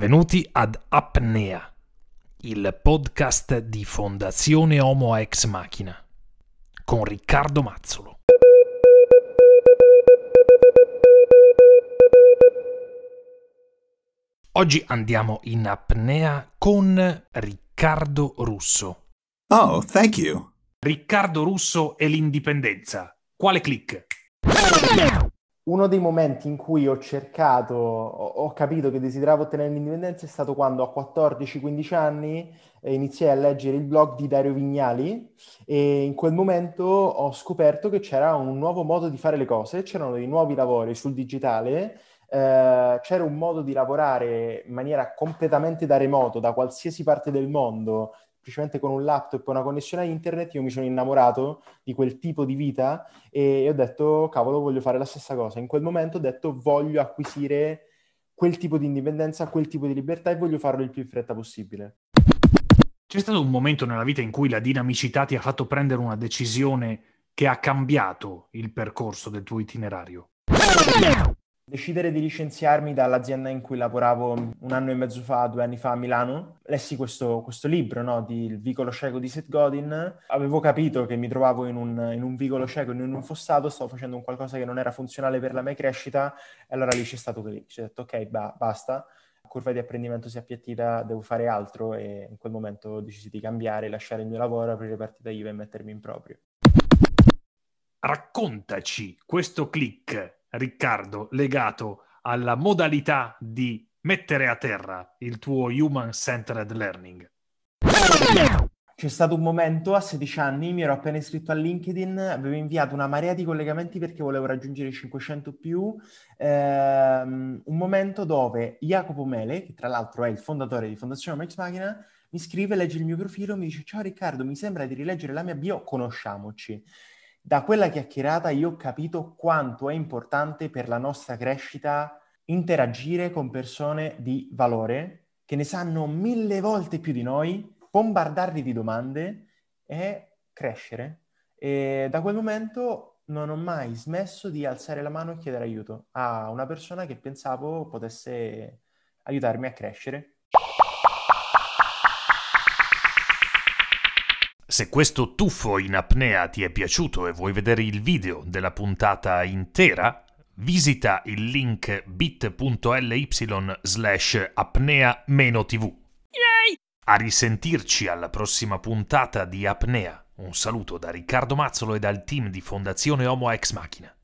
Benvenuti ad Apnea, il podcast di Fondazione Homo Ex Machina, con Riccardo Mazzolo. Oggi andiamo in apnea con Riccardo Russo. Oh, thank you. Riccardo Russo e l'indipendenza. Quale click? Uno dei momenti in cui ho cercato, ho, capito che desideravo ottenere l'indipendenza è stato quando a 14-15 anni eh, iniziai a leggere il blog di Dario Vignali e in quel momento ho scoperto che c'era un nuovo modo di fare le cose, c'erano dei nuovi lavori sul digitale, eh, c'era un modo di lavorare in maniera completamente da remoto, da qualsiasi parte del mondo, semplicemente con un laptop e una connessione a internet, io mi sono innamorato di quel tipo di vita e ho detto, cavolo, voglio fare la stessa cosa. In quel momento ho detto, voglio acquisire quel tipo di indipendenza, quel tipo di libertà e voglio farlo il più in fretta possibile. C'è stato un momento nella vita in cui la dinamicità ti ha fatto prendere una decisione che ha cambiato il percorso del tuo itinerario? Decidere di licenziarmi dall'azienda in cui lavoravo un anno e mezzo fa, due anni fa a Milano, lessi questo, questo libro no, di Il vicolo cieco di Seth Godin. Avevo capito che mi trovavo in un, in un vicolo cieco, in un fossato, stavo facendo un qualcosa che non era funzionale per la mia crescita e allora lì c'è stato così. Ci ho detto ok, ba- basta, la curva di apprendimento si è appiattita, devo fare altro e in quel momento ho deciso di cambiare, lasciare il mio lavoro, aprire partita IVA e mettermi in proprio. Raccontaci questo click Riccardo, legato alla modalità di mettere a terra il tuo human-centered learning? C'è stato un momento a 16 anni, mi ero appena iscritto a LinkedIn, avevo inviato una marea di collegamenti perché volevo raggiungere 500 più, ehm, un momento dove Jacopo Mele, che tra l'altro è il fondatore di Fondazione Max Machina, mi scrive, legge il mio profilo, mi dice ciao Riccardo, mi sembra di rileggere la mia bio, conosciamoci. Da quella chiacchierata io ho capito quanto è importante per la nostra crescita interagire con persone di valore che ne sanno mille volte più di noi, bombardarli di domande e crescere. E da quel momento non ho mai smesso di alzare la mano e chiedere aiuto a una persona che pensavo potesse aiutarmi a crescere. Se questo tuffo in apnea ti è piaciuto e vuoi vedere il video della puntata intera, visita il link bit.ly slash apnea-tv. A risentirci alla prossima puntata di Apnea. Un saluto da Riccardo Mazzolo e dal team di Fondazione Homo Ex Machina.